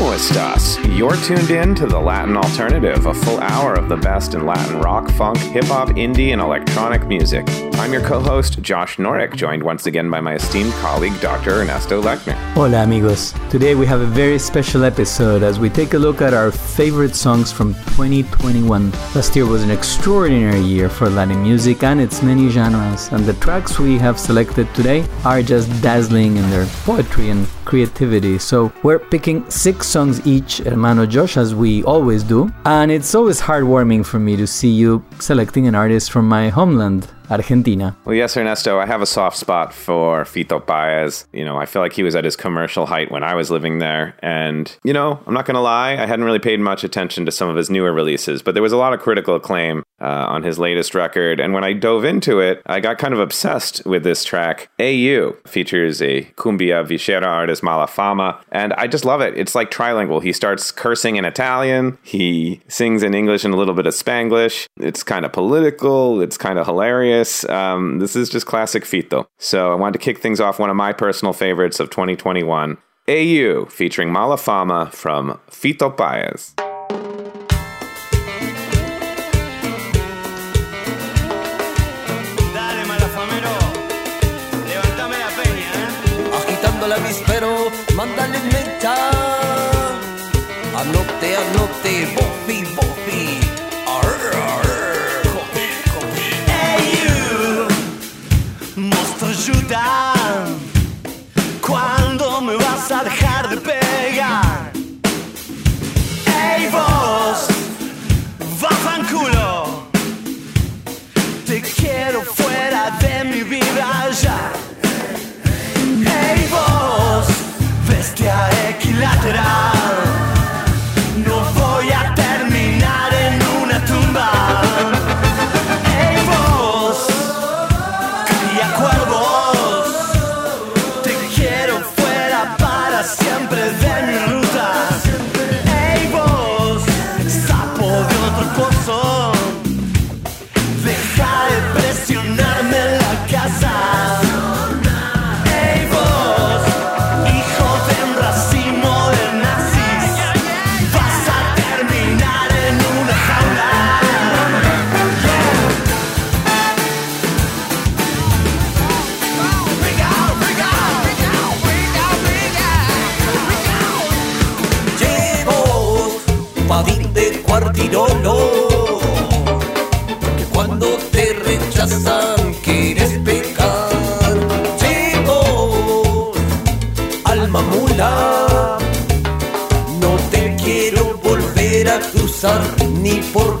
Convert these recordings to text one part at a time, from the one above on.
¿Cómo estás? You're tuned in to the Latin Alternative, a full hour of the best in Latin rock, funk, hip hop, indie, and electronic music. I'm your co host, Josh Norek, joined once again by my esteemed colleague, Dr. Ernesto Lechner. Hola, amigos. Today we have a very special episode as we take a look at our favorite songs from 2021. Last year was an extraordinary year for Latin music and its many genres, and the tracks we have selected today are just dazzling in their poetry and creativity. So we're picking six songs each, hermano Josh, as we always do, and it's always heartwarming for me to see you selecting an artist from my homeland. Argentina. Well, yes, Ernesto, I have a soft spot for Fito Paez. You know, I feel like he was at his commercial height when I was living there. And, you know, I'm not going to lie, I hadn't really paid much attention to some of his newer releases, but there was a lot of critical acclaim uh, on his latest record. And when I dove into it, I got kind of obsessed with this track. AU features a cumbia villera artist, Malafama, and I just love it. It's like trilingual. He starts cursing in Italian, he sings in English and a little bit of Spanglish. It's kind of political, it's kind of hilarious this. Um, this is just classic Fito. So I wanted to kick things off one of my personal favorites of 2021, AU, featuring Malafama from Fito Paez.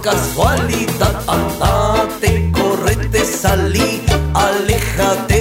Casualidad. Andate, correte, salí, aléjate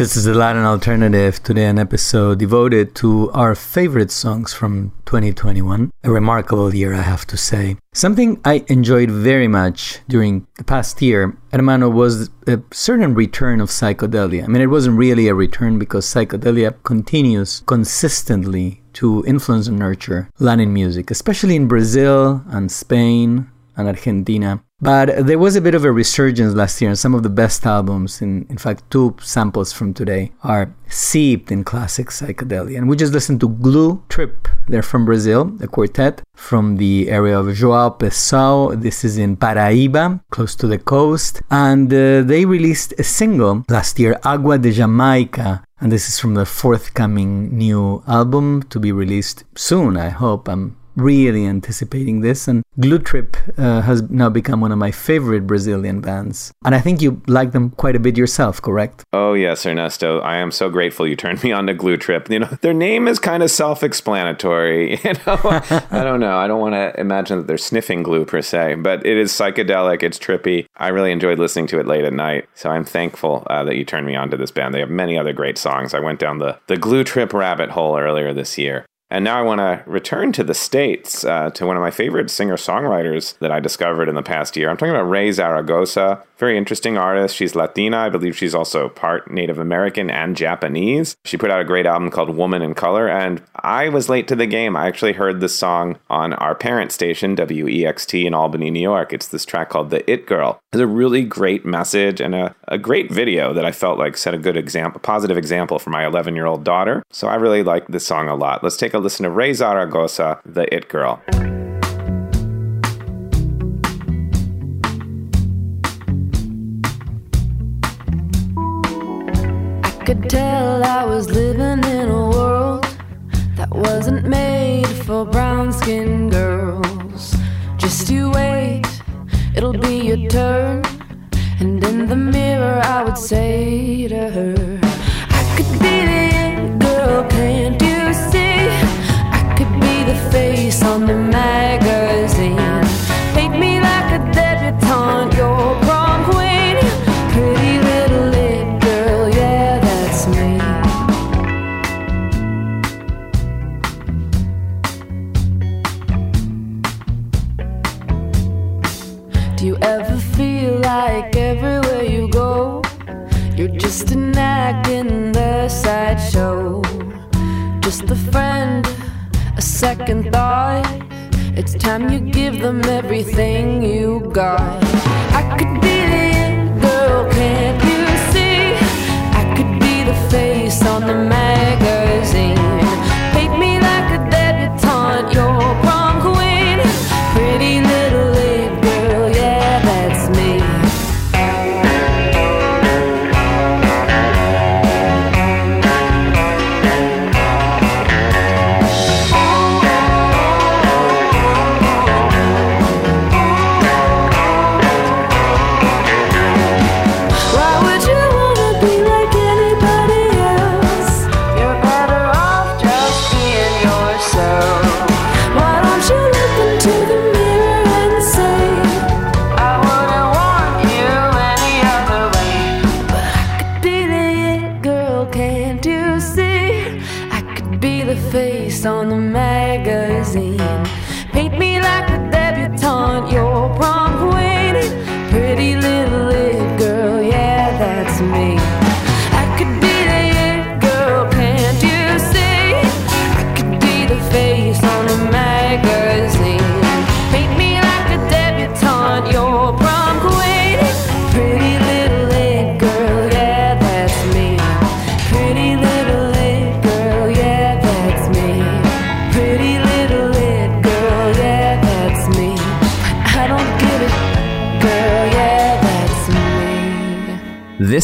This is the Latin Alternative. Today, an episode devoted to our favorite songs from 2021. A remarkable year, I have to say. Something I enjoyed very much during the past year, Hermano, was a certain return of psychedelia. I mean, it wasn't really a return because psychedelia continues consistently to influence and nurture Latin music, especially in Brazil and Spain and Argentina. But there was a bit of a resurgence last year, and some of the best albums, in, in fact, two samples from today, are seeped in classic psychedelia. And we just listened to Glue Trip. They're from Brazil, a quartet from the area of João Pessoa. This is in Paraíba, close to the coast. And uh, they released a single last year, Agua de Jamaica. And this is from the forthcoming new album to be released soon, I hope. I'm really anticipating this. And Glue Trip uh, has now become one of my favorite Brazilian bands. And I think you like them quite a bit yourself, correct? Oh, yes, Ernesto. I am so grateful you turned me on to Glue Trip. You know, their name is kind of self explanatory. You know, I don't know. I don't want to imagine that they're sniffing glue per se, but it is psychedelic. It's trippy. I really enjoyed listening to it late at night. So I'm thankful uh, that you turned me on to this band. They have many other great songs. I went down the, the Glue Trip rabbit hole earlier this year. And now I want to return to the States uh, to one of my favorite singer songwriters that I discovered in the past year. I'm talking about Raye Zaragoza, very interesting artist. She's Latina. I believe she's also part Native American and Japanese. She put out a great album called Woman in Color, and I was late to the game. I actually heard this song on our parent station, WEXT in Albany, New York. It's this track called The It Girl. It's a really great message and a, a great video that I felt like set a good example, a positive example for my 11 year old daughter. So I really like this song a lot. Let's take a listen to Raye Zaragoza, The It Girl. I could tell I was living in a world that wasn't made for brown skinned girls. Just you wait, it'll be your turn. And in the mirror, I would say to her, I could be the girl, face on the magazine. Paint me like a debutante, your prom queen. Pretty little it girl, yeah, that's me. Do you ever feel like everywhere you go, you're just an act in the sideshow? Just a friend, second thought. It's time you give them everything you got. I could be the it girl, can't you see? I could be the face on the magazine.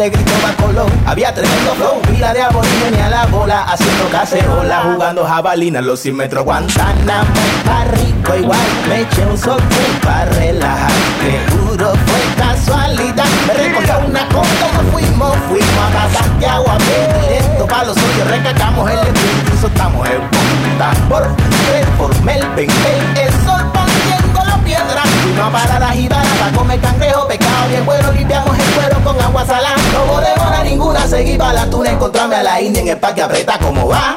Baracoa ante Cristóbal Colón. Había tremendo flow, pila de aborígenes a la bola, haciendo cacerola, jugando jabalina los 100 metros. Guantánamo está rico igual, me eché un sol para relajar. Seguro fue casualidad, me recogió una costa nos fuimos, fuimos a Santiago a pie directo para los hoyos, recacamos el espíritu soltamos el punta. Por Fidel, por Melvin, el sol partiendo la piedra. Fuimos a parar a Jibara para comer cangrejo, pescado bien bueno, limpiamos el cuero con agua salada. No bodegona ninguna, seguí para la tuna, encontrarme a la India en el parque aprieta como va.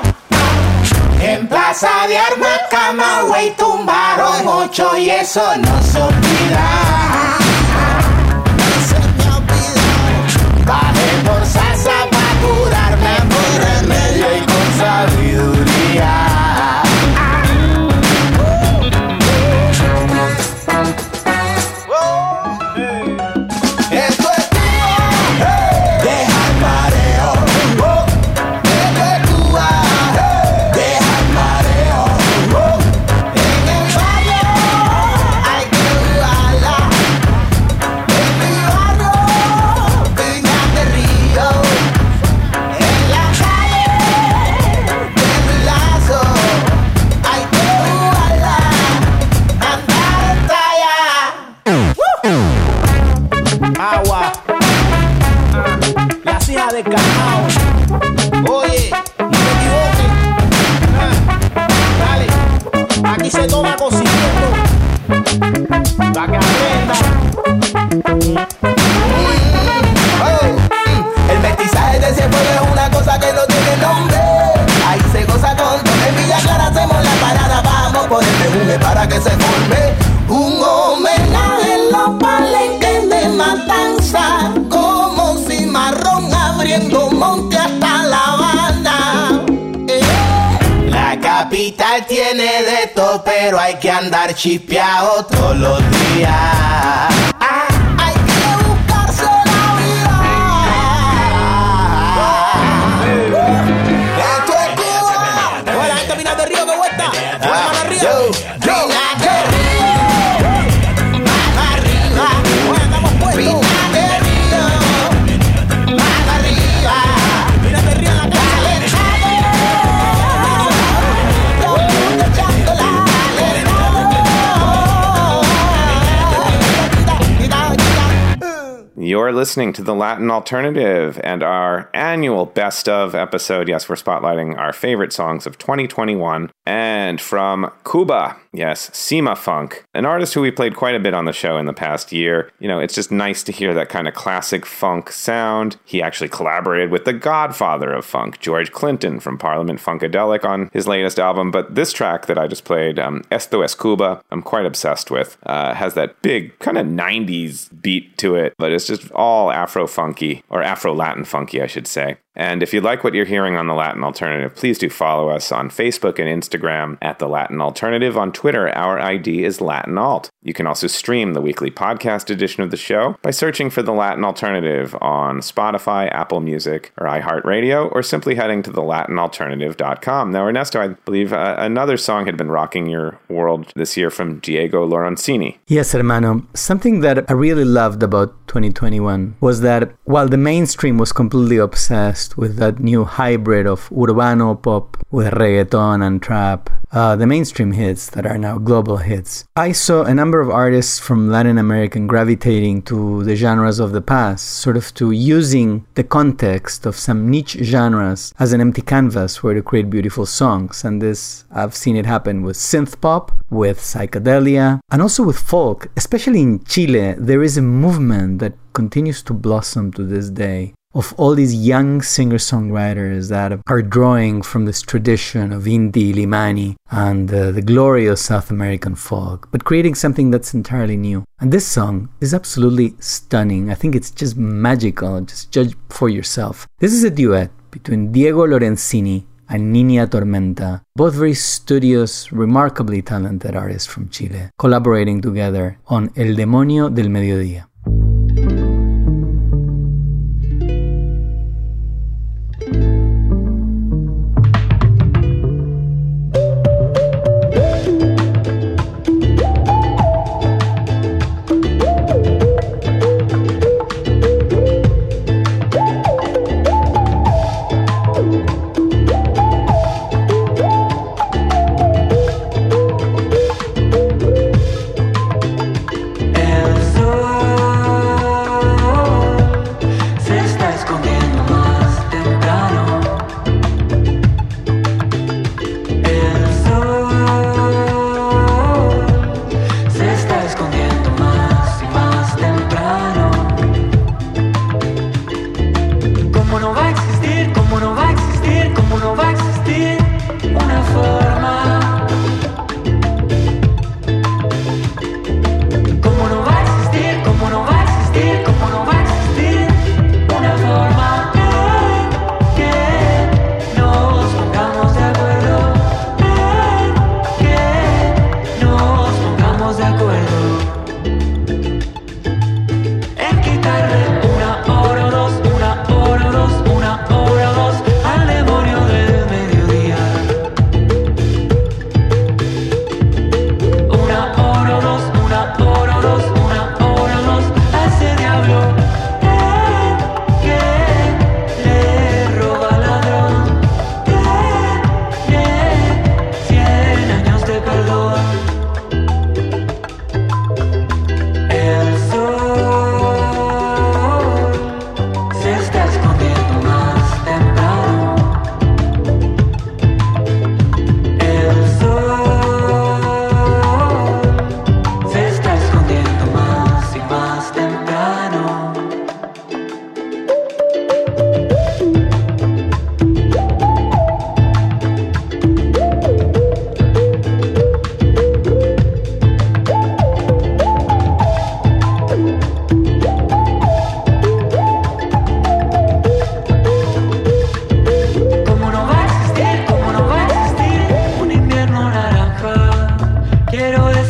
En Plaza de Armas, Camagüey tumbaron ocho y eso no se olvida. Pero hay que andar chispeado todos los días. You're listening to the Latin Alternative and our annual best of episode. Yes, we're spotlighting our favorite songs of 2021. And from Cuba, yes, Cimafunk, an artist who we played quite a bit on the show in the past year. You know, it's just nice to hear that kind of classic funk sound. He actually collaborated with the godfather of funk, George Clinton from Parliament Funkadelic, on his latest album. But this track that I just played, um, Esto es Cuba, I'm quite obsessed with. Uh, has that big kind of 90s beat to it, but it's just all Afro funky, or Afro Latin funky, I should say. And if you like what you're hearing on the Latin Alternative, please do follow us on Facebook and Instagram at the Latin Alternative. On Twitter, our ID is Latin Alt. You can also stream the weekly podcast edition of the show by searching for the Latin Alternative on Spotify, Apple Music, or iHeartRadio, or simply heading to thelatinalternative.com. Now, Ernesto, I believe uh, another song had been rocking your world this year from Diego Lorenzini. Yes, hermano. Something that I really loved about 2021 was that while the mainstream was completely obsessed with that new hybrid of urbano pop with reggaeton and trap, uh, the mainstream hits that are now global hits, I saw a number of artists from Latin America gravitating to the genres of the past, sort of to using the context of some niche genres as an empty canvas where to create beautiful songs. And this, I've seen it happen with synth pop, with psychedelia, and also with folk. Especially in Chile, there is a movement that continues to blossom to this day of all these young singer songwriters that are drawing from this tradition of indie, Limani and uh, the glory of South American folk, but creating something that's entirely new. And this song is absolutely stunning. I think it's just magical. Just judge for yourself. This is a duet between Diego Lorenzini and Niña Tormenta, both very studious, remarkably talented artists from Chile, collaborating together on El Demonio del Mediodía.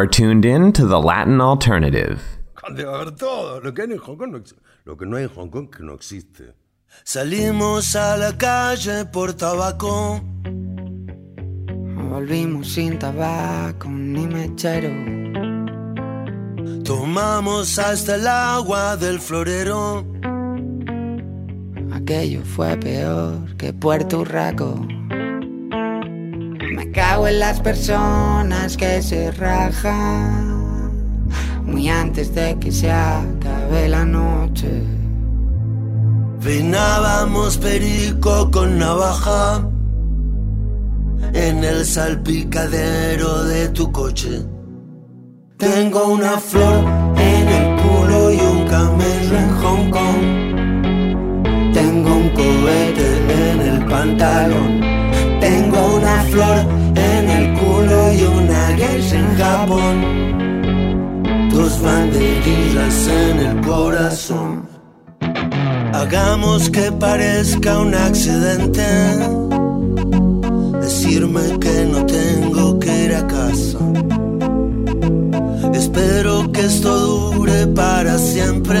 You're tuned in to the Latin Alternative. De haber todo. Lo que, hay en Hong Kong no ex- lo que no hay en Hong Kong que no existe. Salimos a la calle por tabaco. Volvimos sin tabaco ni mechero. Tomamos hasta el agua del florero. Aquello fue peor que Puerto Rico. Cago en las personas que se rajan. Muy antes de que se acabe la noche. Peinábamos perico con navaja en el salpicadero de tu coche. Tengo una flor en el culo y un camello en Hong Kong. Tengo un cohete en el pantalón. Tengo una flor el culo y una geisha en Japón. Dos banderillas en el corazón. Hagamos que parezca un accidente. Decirme que no tengo que ir a casa. Espero que esto dure para siempre.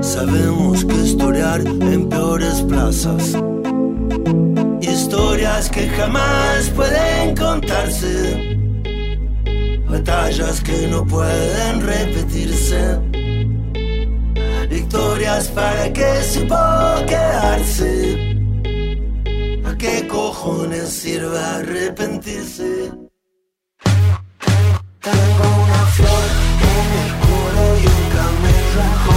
Sabemos que historiar en peores plazas. Historias que jamás pueden contarse. Batallas que no pueden repetirse. Victorias para que supo quedarse. ¿A qué cojones sirve arrepentirse? Tengo una flor en el culo y un camello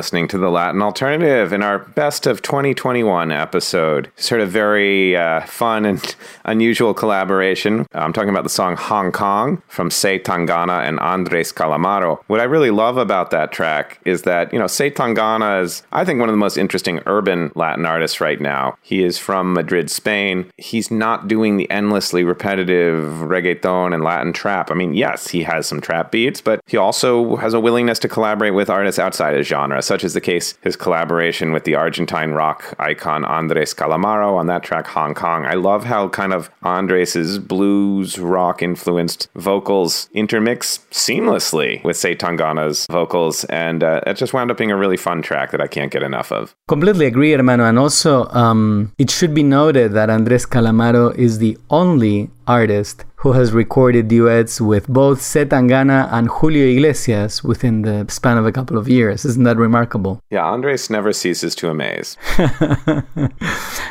listening to the Latin Alternative in our best of 2021 episode. Sort of very uh, fun and unusual collaboration. I'm talking about the song Hong Kong from C. Tangana and Andres Calamaro. What I really love about that track is that, you know, C. Tangana is, I think, one of the most interesting urban Latin artists right now. He is from Madrid, Spain. He's not doing the endlessly repetitive reggaeton and Latin trap. I mean, yes, he has some trap beats, but he also has a willingness to collaborate with artists outside his genre genre, such as the case his collaboration with the Argentine rock icon Andres Calamaro on that track Hong Kong. I love how kind of Andres's blues rock influenced vocals intermix seamlessly with C. Tangana's vocals, and uh, it just wound up being a really fun track that I can't get enough of. Completely agree, hermano. And also, um, it should be noted that Andres Calamaro is the only artist who has recorded duets with both C. Tangana and Julio Iglesias within the span of a couple of years. Isn't that remarkable? Yeah, Andres never ceases to amaze.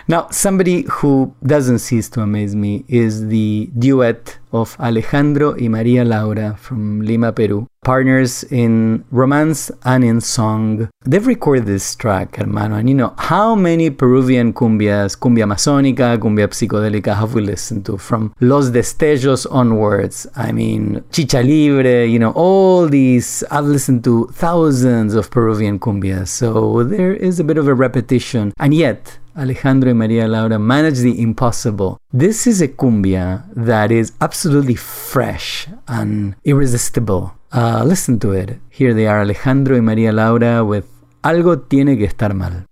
Now, somebody who doesn't cease to amaze me is the duet of Alejandro y Maria Laura from Lima, Peru. Partners in romance and in song. They've recorded this track, hermano. And you know, how many Peruvian cumbias, cumbia amazónica, cumbia psicodélica, have we listened to from Los Destellos onwards? I mean, Chicha Libre, you know, all these. I've listened to thousands of Peruvian cumbias. So there is a bit of a repetition. And yet, Alejandro and Maria Laura manage the impossible. This is a cumbia that is absolutely fresh and irresistible. Uh, listen to it. Here they are, Alejandro y Maria Laura with Algo tiene que estar mal.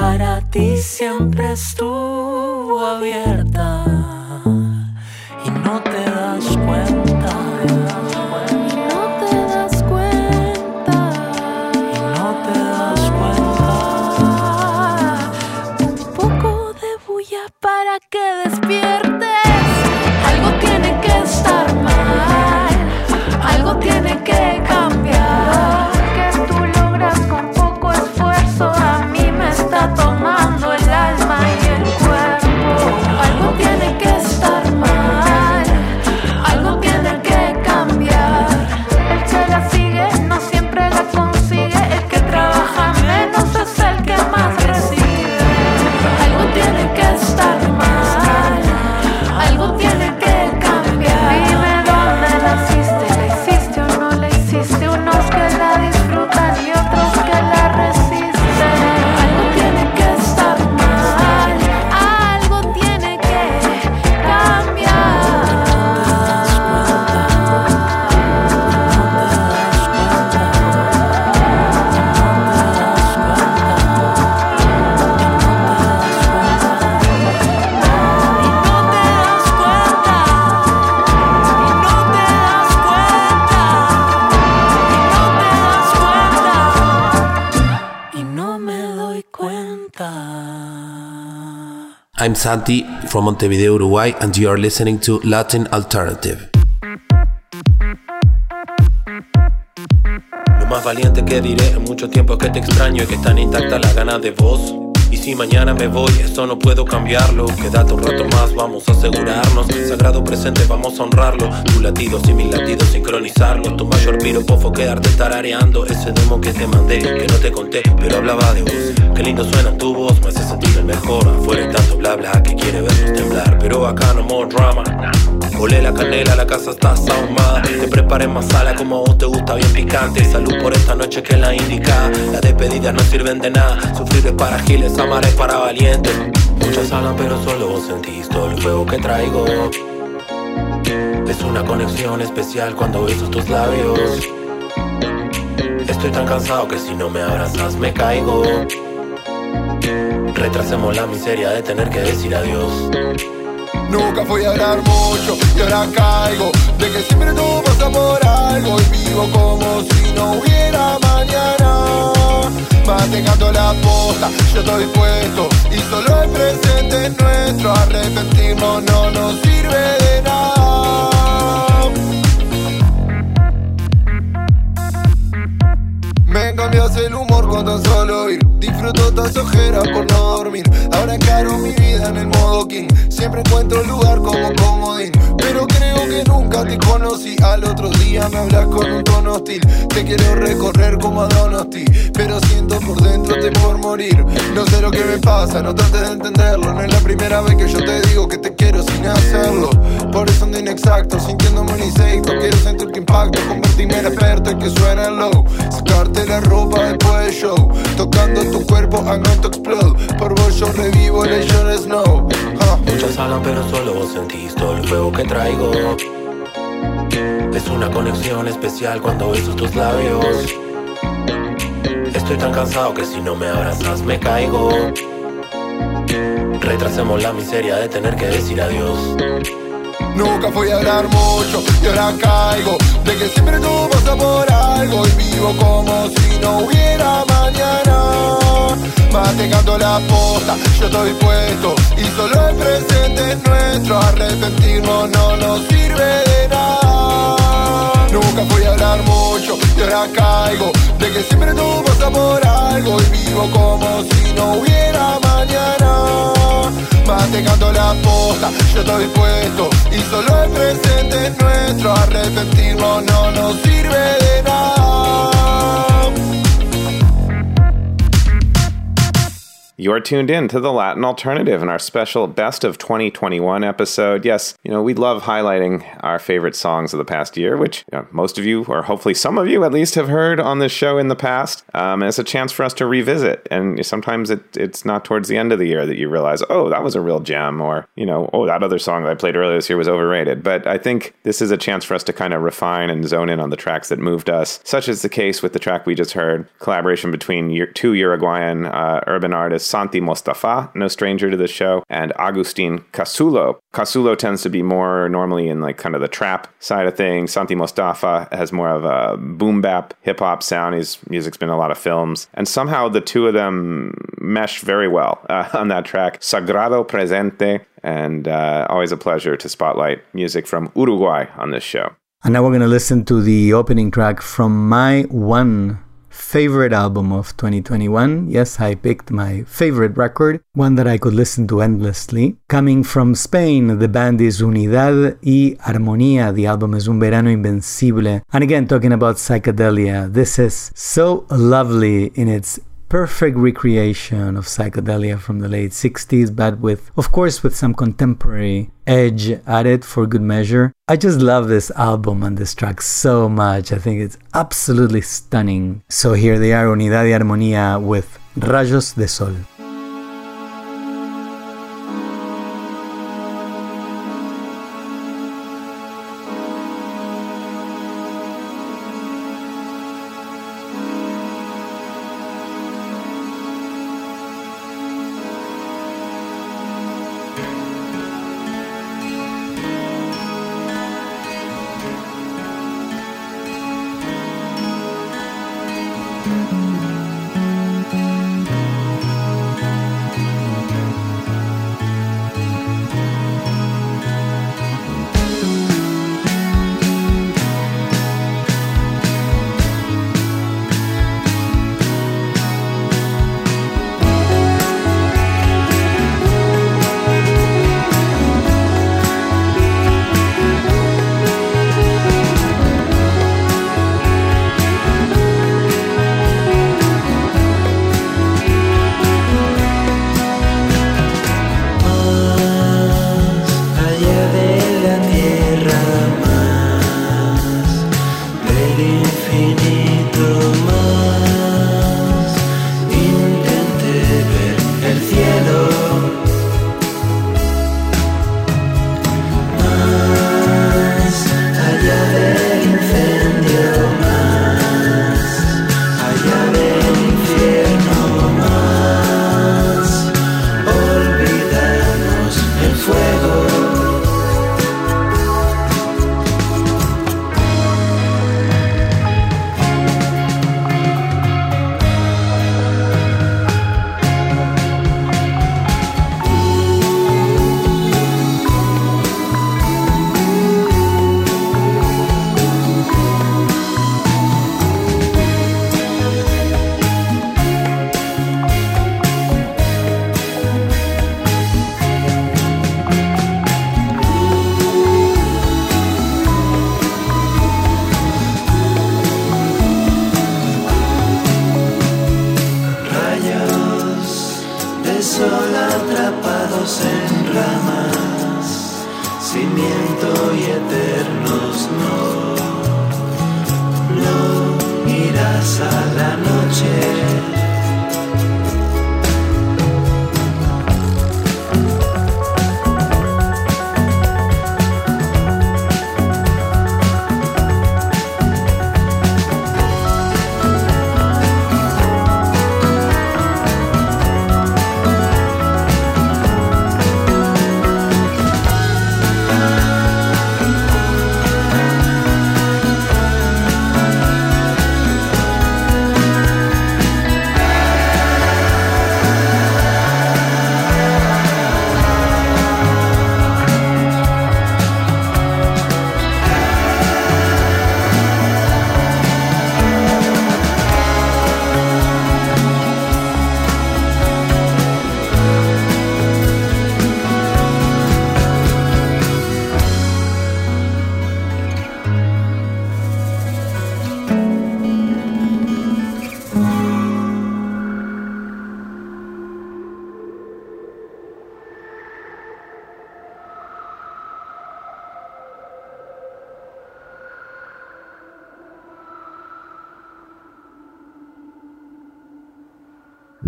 Para ti siempre estuvo abierta Santi from Montevideo, Uruguay, and you are listening to Latin Alternative. Lo más valiente que diré en mucho tiempo que te extraño y que están intactas las ganas de vos. Y si mañana me voy, eso no puedo cambiarlo. Quédate un rato más, vamos a asegurarnos. Sagrado presente, vamos a honrarlo. Tu latido y mis latidos sincronizarlos. Tu mayor piropo fue quedarte tarareando ese demo que te mandé, que no te conté, pero hablaba de vos. Qué lindo suena tu voz, me hace sentir el mejor. Afuera tanto bla bla que quiere vernos temblar. Pero acá no more drama. Olé la canela, la casa está ahumada. Te preparé más sala como a vos te gusta, bien picante. Salud por esta noche que la indica. Las despedidas no sirven de nada. Sufrir es para giles, amar es para valientes. Muchas hablan, pero solo sentís todo el fuego que traigo. Es una conexión especial cuando beso tus labios. Estoy tan cansado que si no me abrazas me caigo. Retrasemos la miseria de tener que decir adiós. Nunca fui a hablar mucho y ahora caigo De que siempre tú pasa por algo Y vivo como si no hubiera mañana Mantengando la posta, yo estoy puesto Y solo el presente es nuestro. Arrepentirnos no nos sirve de nada cambias el humor con tan solo ir. Disfruto estas ojeras por no dormir. Ahora encaro mi vida en el modo king. Siempre encuentro lugar como comodín. Pero creo que nunca te conocí. Al otro día me hablas con un tono hostil. Te quiero recorrer como a Donosti Pero siento por dentro temor morir. No sé lo que me pasa, no trates de entenderlo. No es la primera vez que yo te digo que te quiero sin hacerlo. Por eso ando inexacto, sintiéndome un insecto. Quiero sentir tu impacto, convertirme en experto y que suene low. Sacarte la ropa después del Tocando tu cuerpo, to explode Por vos yo revivo Ah. Muchas hablan, pero solo vos sentís todo el fuego que traigo. Es una conexión especial cuando beso tus labios. Estoy tan cansado que si no me abrazas me caigo. Retrasemos la miseria de tener que decir adiós. Nunca fui a hablar mucho y ahora caigo De que siempre tú pasas por algo Y vivo como si no hubiera mañana. Mantengando la posta, yo estoy puesto Y solo el presente es nuestro Arrepentirnos no nos sirve de nada. Nunca fui a hablar mucho y ahora caigo De que siempre tú pasas por algo Y vivo como si no hubiera mañana Mantengando la posta, yo estoy puesto Y solo el presente es nuestro. Arrepentirnos no nos sirve de nada You're tuned in to the Latin Alternative in our special Best of 2021 episode. Yes, you know, we love highlighting our favorite songs of the past year, which you know, most of you, or hopefully some of you at least, have heard on this show in the past. Um, it's a chance for us to revisit. And sometimes it, it's not towards the end of the year that you realize, oh, that was a real gem, or, you know, oh, that other song that I played earlier this year was overrated. But I think this is a chance for us to kind of refine and zone in on the tracks that moved us, such as the case with the track we just heard, collaboration between two Uruguayan uh, urban artists, Santi Mostaffa, no stranger to the show, and Agustin Casulo. Casulo tends to be more normally in like kind of the trap side of things. Santi Mostaffa has more of a boom bap hip hop sound. His music's been in a lot of films, and somehow the two of them mesh very well uh, on that track. Sagrado Presente, and uh, always a pleasure to spotlight music from Uruguay on this show. And now we're going to listen to the opening track from my one favorite album of 2021. Yes, I picked my favorite record, one that I could listen to endlessly. Coming from Spain, the band is Unidad y Armonía. The album is Un Verano Invencible. And again, talking about psychedelia, this is so lovely in its perfect recreation of psychedelia from the late 60s, but with, of course, with some contemporary edge added for good measure. I just love this album and this track so much. I think it's absolutely stunning. So here they are, Unidad y Armonía with Rayos de Sol.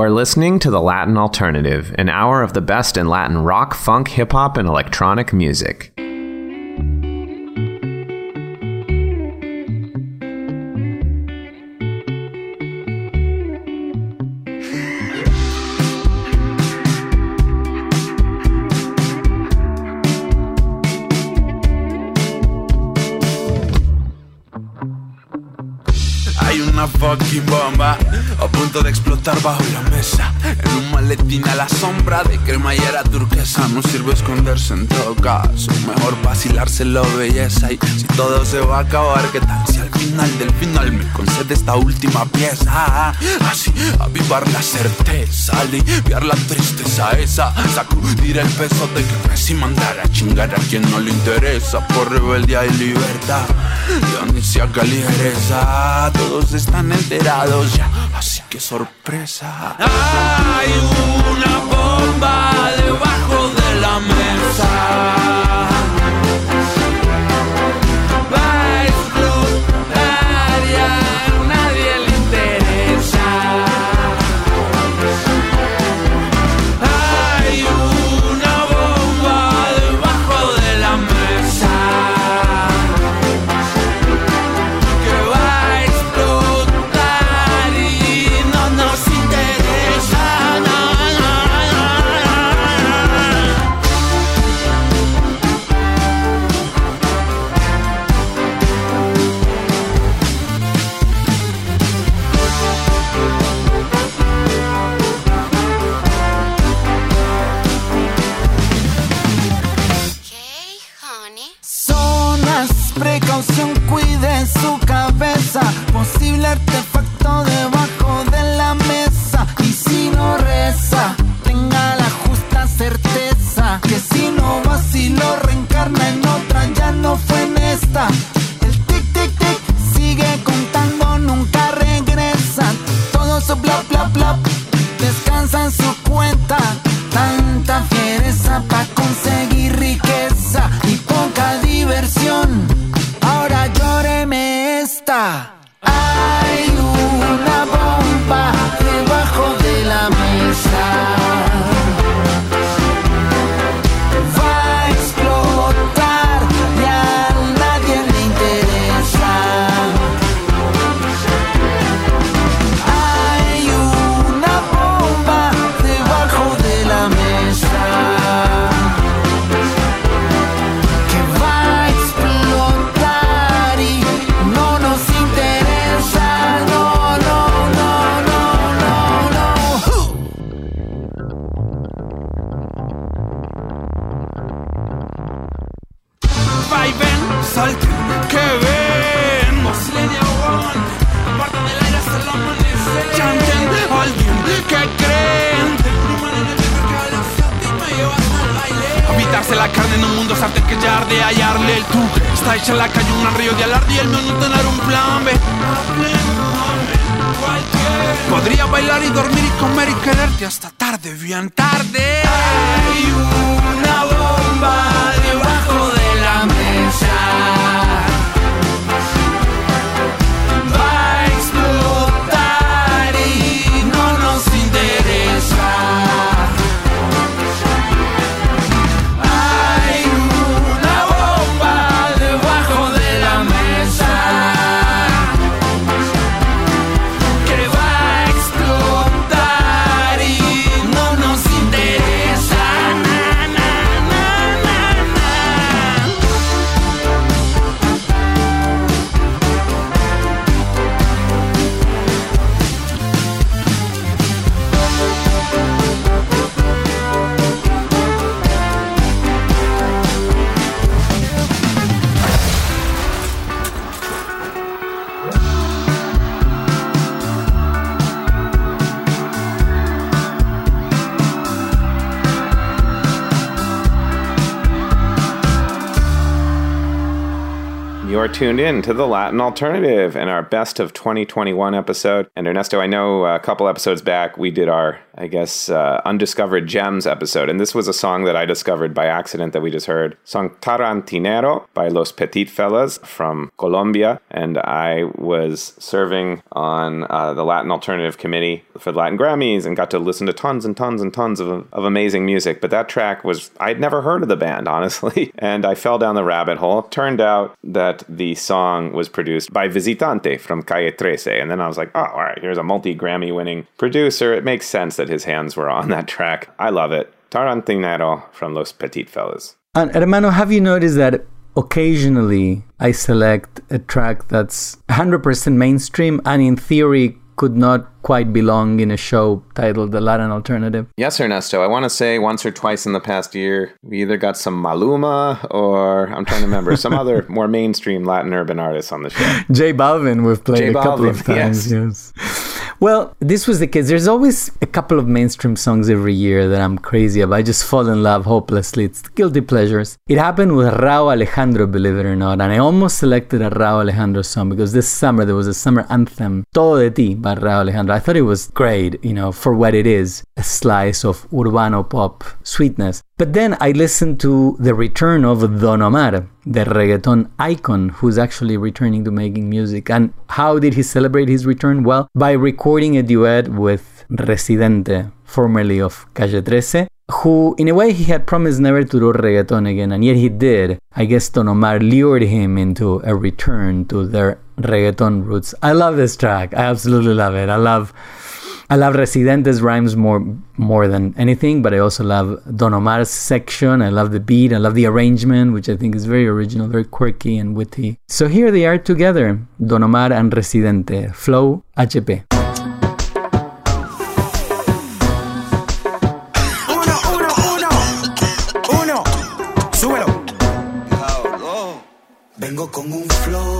You're listening to The Latin Alternative, an hour of the best in Latin rock, funk, hip hop, and electronic music. Fucking bomba. a punto de explotar bajo la mesa. En un maletín a la sombra de cremallera turquesa. No sirve esconderse en todo caso, mejor vacilárselo belleza. Y si todo se va a acabar, ¿qué tal si al final del final me concede esta última pieza? Así, avivar la certeza, aliviar la tristeza esa, sacudir el peso de que y mandar a chingar a quien no le interesa por rebeldía y libertad. Dionisiaca ligereza. Todos están enterados ya Así que sorpresa. Hay una bomba de tuned in to the Latin Alternative and our best of 2021 episode. And Ernesto, I know uh, a couple episodes back we did our, I guess, uh, undiscovered gems episode, and this was a song that I discovered by accident that we just heard. Song Tarantinero by Los Petit Fellas from Colombia, and I was serving on uh, the Latin Alternative Committee for the Latin Grammys and got to listen to tons and tons and tons of, of amazing music. But that track was I'd never heard of the band honestly, and I fell down the rabbit hole. Turned out that the song was produced by Visitante from Calle 13. And then I was like, oh, all right, here's a multi Grammy winning producer. It makes sense that his hands were on that track. I love it. Tarantinero from Los Petit Fellas. And hermano, have you noticed that occasionally I select a track that's 100% mainstream and in theory could not quite belong in a show titled The Latin Alternative? Yes, Ernesto. I want to say once or twice in the past year, we either got some Maluma or I'm trying to remember some other more mainstream Latin urban artists on the show. J Balvin, we've played J a couple of times. yes. yes. Well, this was the case. There's always a couple of mainstream songs every year that I'm crazy about. I just fall in love hopelessly. It's guilty pleasures. It happened with Rauw Alejandro, believe it or not. And I almost selected a Rauw Alejandro song because this summer there was a summer anthem, Todo de Ti by Rauw Alejandro. I thought it was great, you know, for what it is a slice of urbano pop sweetness. But then I listened to the return of Don Omar, the reggaeton icon who's actually returning to making music. And how did he celebrate his return? Well, by recording a duet with Residente, formerly of Calle 13, who, in a way, he had promised never to do reggaeton again, and yet he did. I guess Don Omar lured him into a return to their reggaeton roots. I love this track. I absolutely love it. I love. I love Residente's rhymes more more than anything, but I also love Don Omar's section. I love the beat. I love the arrangement, which I think is very original, very quirky and witty. So here they are together, Don Omar and Residente, Flow HP. Uno, uno, uno, uno, súbelo. Vengo con un flow,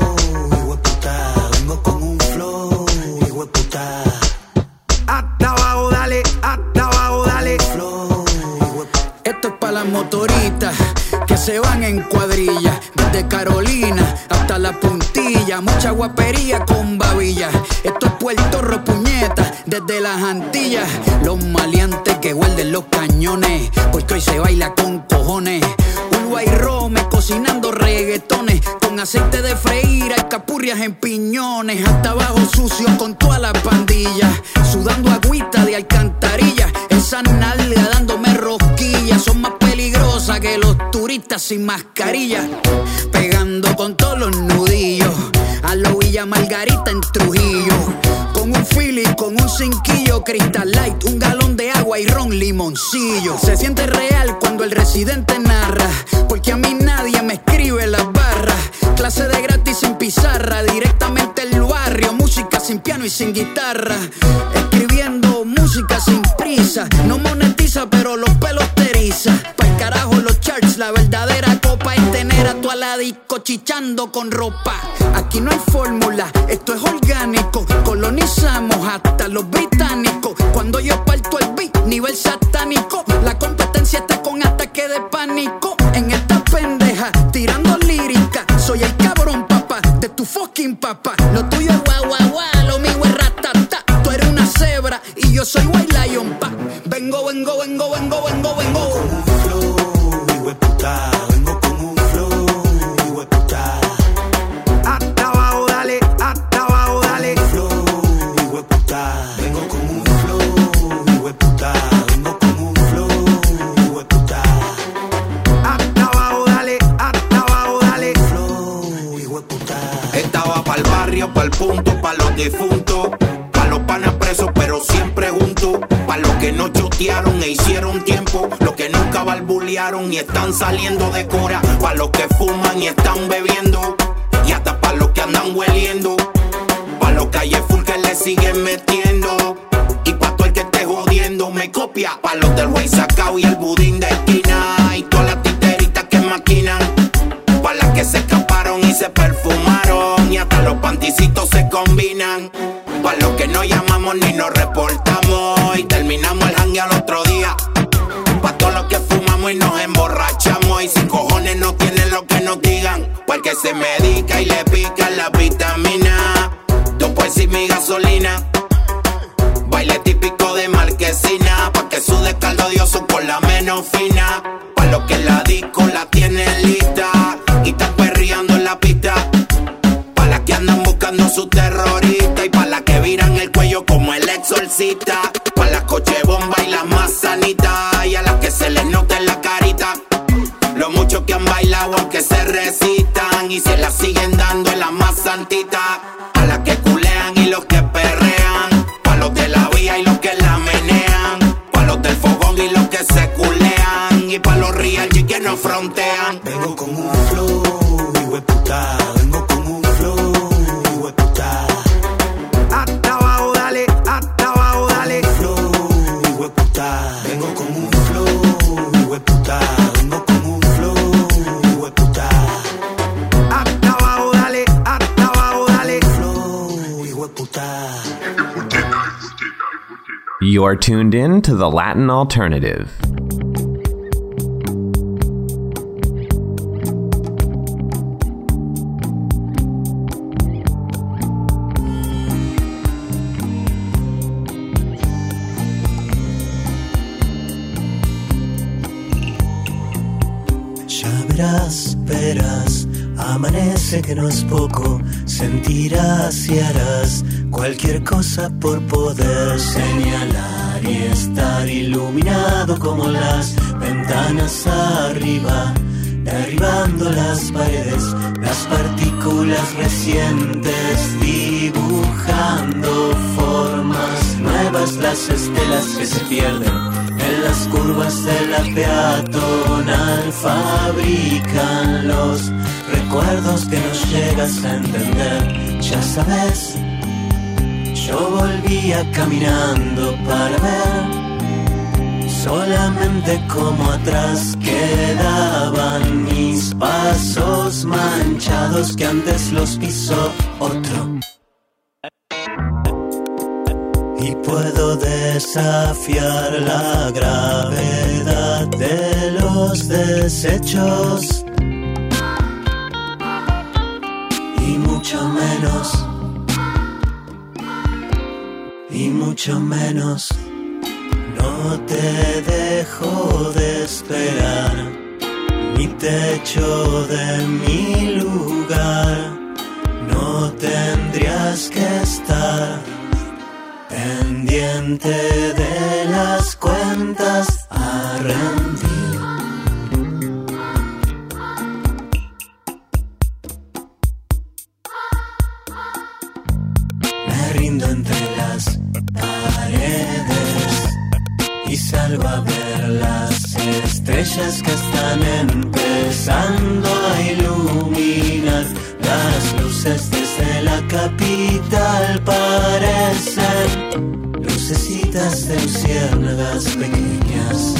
Motoritas que se van en cuadrilla. Desde Carolina hasta la puntilla. Mucha guapería con babilla. Esto es Puerto Rico, puñeta. Desde las Antillas. Los maleantes que guarden los cañones. Porque hoy se baila con cojones. Uruguay Rome cocinando reggaetones. Con aceite de freír, capurrias en piñones. Hasta abajo sucio con toda la pandilla. Sudando agüita de alcantarilla. Esa nalga sin mascarilla. Pegando con todos los nudillos. A lo Villa Margarita en Trujillo. Con un Philly, con un cinquillo, Crystal Light, un galón de agua y ron limoncillo. Se siente real cuando el residente narra, porque a mí nadie me escribe las barras. Clase de gratis sin pizarra, directamente el barrio, música sin piano y sin guitarra. Escribiendo música sin prisa, no monetiza, pero los la verdadera copa es tener a tu aladico chichando con ropa. Aquí no hay fórmula, esto es orgánico. Colonizamos hasta los británicos. Cuando yo parto el beat, nivel satánico. La competencia está con ataque de pánico. En esta pendeja, tirando lírica. Soy el cabrón, papá, de tu fucking papá. Lo tuyo es guau, guau, lo mío es ratata. Tú eres una cebra y yo soy white lion, pa. Vengo, vengo, vengo, vengo. Punto, pa' los panas presos, pero siempre juntos. Pa' los que no chotearon e hicieron tiempo. Los que nunca barbulearon y están saliendo de cora. Pa' los que fuman y están bebiendo. Y hasta pa' los que andan hueliendo. Pa' los calles full que le siguen metiendo. Y pa' todo el que esté jodiendo me copia. Pa' los del güey sacao y el budín de esquina. Y todas las titeritas que maquinan. Pa' las que se escaparon y se perfumaron. Y hasta los panticitos combinan. Pa' los que no llamamos ni nos reportamos. Y terminamos el hangue al otro día. Pa' todos los que fumamos y nos emborrachamos. Y si cojones no tienen lo que nos digan. Porque se medica y le pica la vitamina. Tú puedes y mi gasolina. Baile típico de marquesina. Pa' que sude caldo dioso con la menos fina. Pa' lo que la exorcista. Pa' las coche bomba y las más sanitas. Y a las que se les nota en la carita. Lo mucho que han bailado aunque se resistan. Y se la siguen dando en la más santita. You're tuned in to the Latin Alternative. Verás, amanece que no es poco, sentirás y harás cualquier cosa por poder señalar y estar iluminado como las ventanas arriba, derribando las paredes, las partículas recientes, dibujando formas nuevas, las estelas que se pierden en las curvas de la peatonal fabrican los recuerdos que nos llegas a entender. Ya sabes, yo volvía caminando para ver solamente como atrás quedaban mis pasos manchados que antes los pisó otro. Y puedo desafiar la gravedad de los desechos. Y mucho menos. Y mucho menos. No te dejo de esperar. Ni te echo de mi lugar. No tendrías que estar pendiente de las cuentas a rendir. Salgo a ver las estrellas que están empezando a iluminar. Las luces desde la capital parecen lucecitas de luciérnagas pequeñas.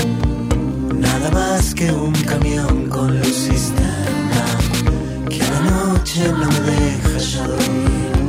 Nada más que un camión con luz cisterna que a la noche no me deja ya dormir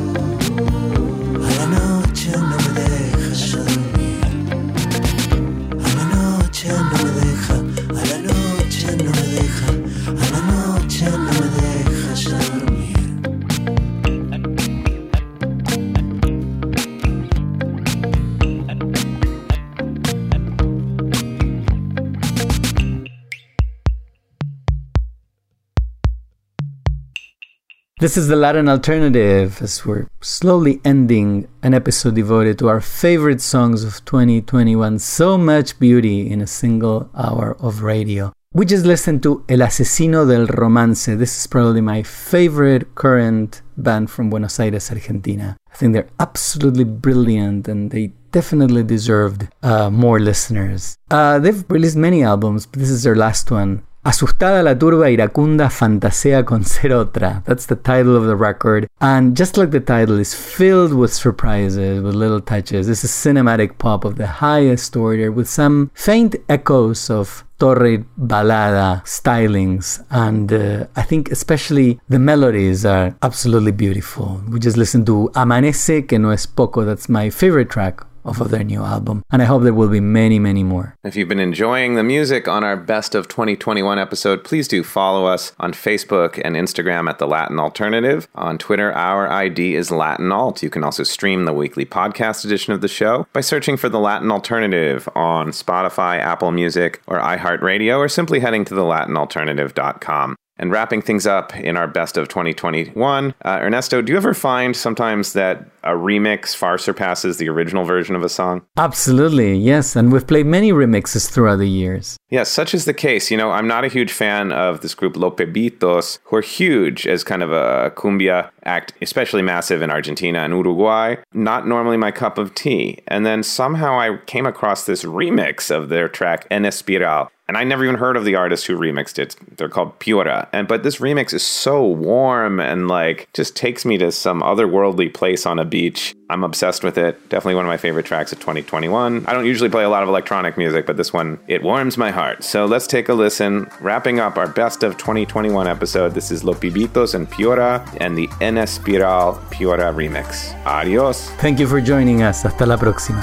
This is the Latin alternative as we're slowly ending an episode devoted to our favorite songs of 2021. So much beauty in a single hour of radio. We just listened to El Asesino del Romance. This is probably my favorite current band from Buenos Aires, Argentina. I think they're absolutely brilliant and they definitely deserved uh, more listeners. Uh, they've released many albums, but this is their last one. Asustada la turba iracunda fantasea con ser otra. That's the title of the record. And just like the title is filled with surprises, with little touches. This is cinematic pop of the highest order with some faint echoes of torrid balada stylings. And uh, I think especially the melodies are absolutely beautiful. We just listened to Amanece, que no es poco. That's my favorite track off of their new album. And I hope there will be many, many more. If you've been enjoying the music on our Best of 2021 episode, please do follow us on Facebook and Instagram at The Latin Alternative. On Twitter, our ID is Latin Alt. You can also stream the weekly podcast edition of the show by searching for The Latin Alternative on Spotify, Apple Music, or iHeartRadio, or simply heading to thelatinalternative.com. And wrapping things up in our best of 2021, uh, Ernesto, do you ever find sometimes that a remix far surpasses the original version of a song? Absolutely, yes. And we've played many remixes throughout the years. Yes, such is the case. You know, I'm not a huge fan of this group Los Pibitos, who are huge as kind of a cumbia act, especially massive in Argentina and Uruguay. Not normally my cup of tea. And then somehow I came across this remix of their track En Espiral. And I never even heard of the artist who remixed it. They're called Piora. And but this remix is so warm and like just takes me to some otherworldly place on a beach. I'm obsessed with it. Definitely one of my favorite tracks of 2021. I don't usually play a lot of electronic music, but this one it warms my heart. So let's take a listen. Wrapping up our best of 2021 episode. This is Los Pibitos and Piora and the En Espiral Piora remix. Adios. Thank you for joining us. Hasta la próxima.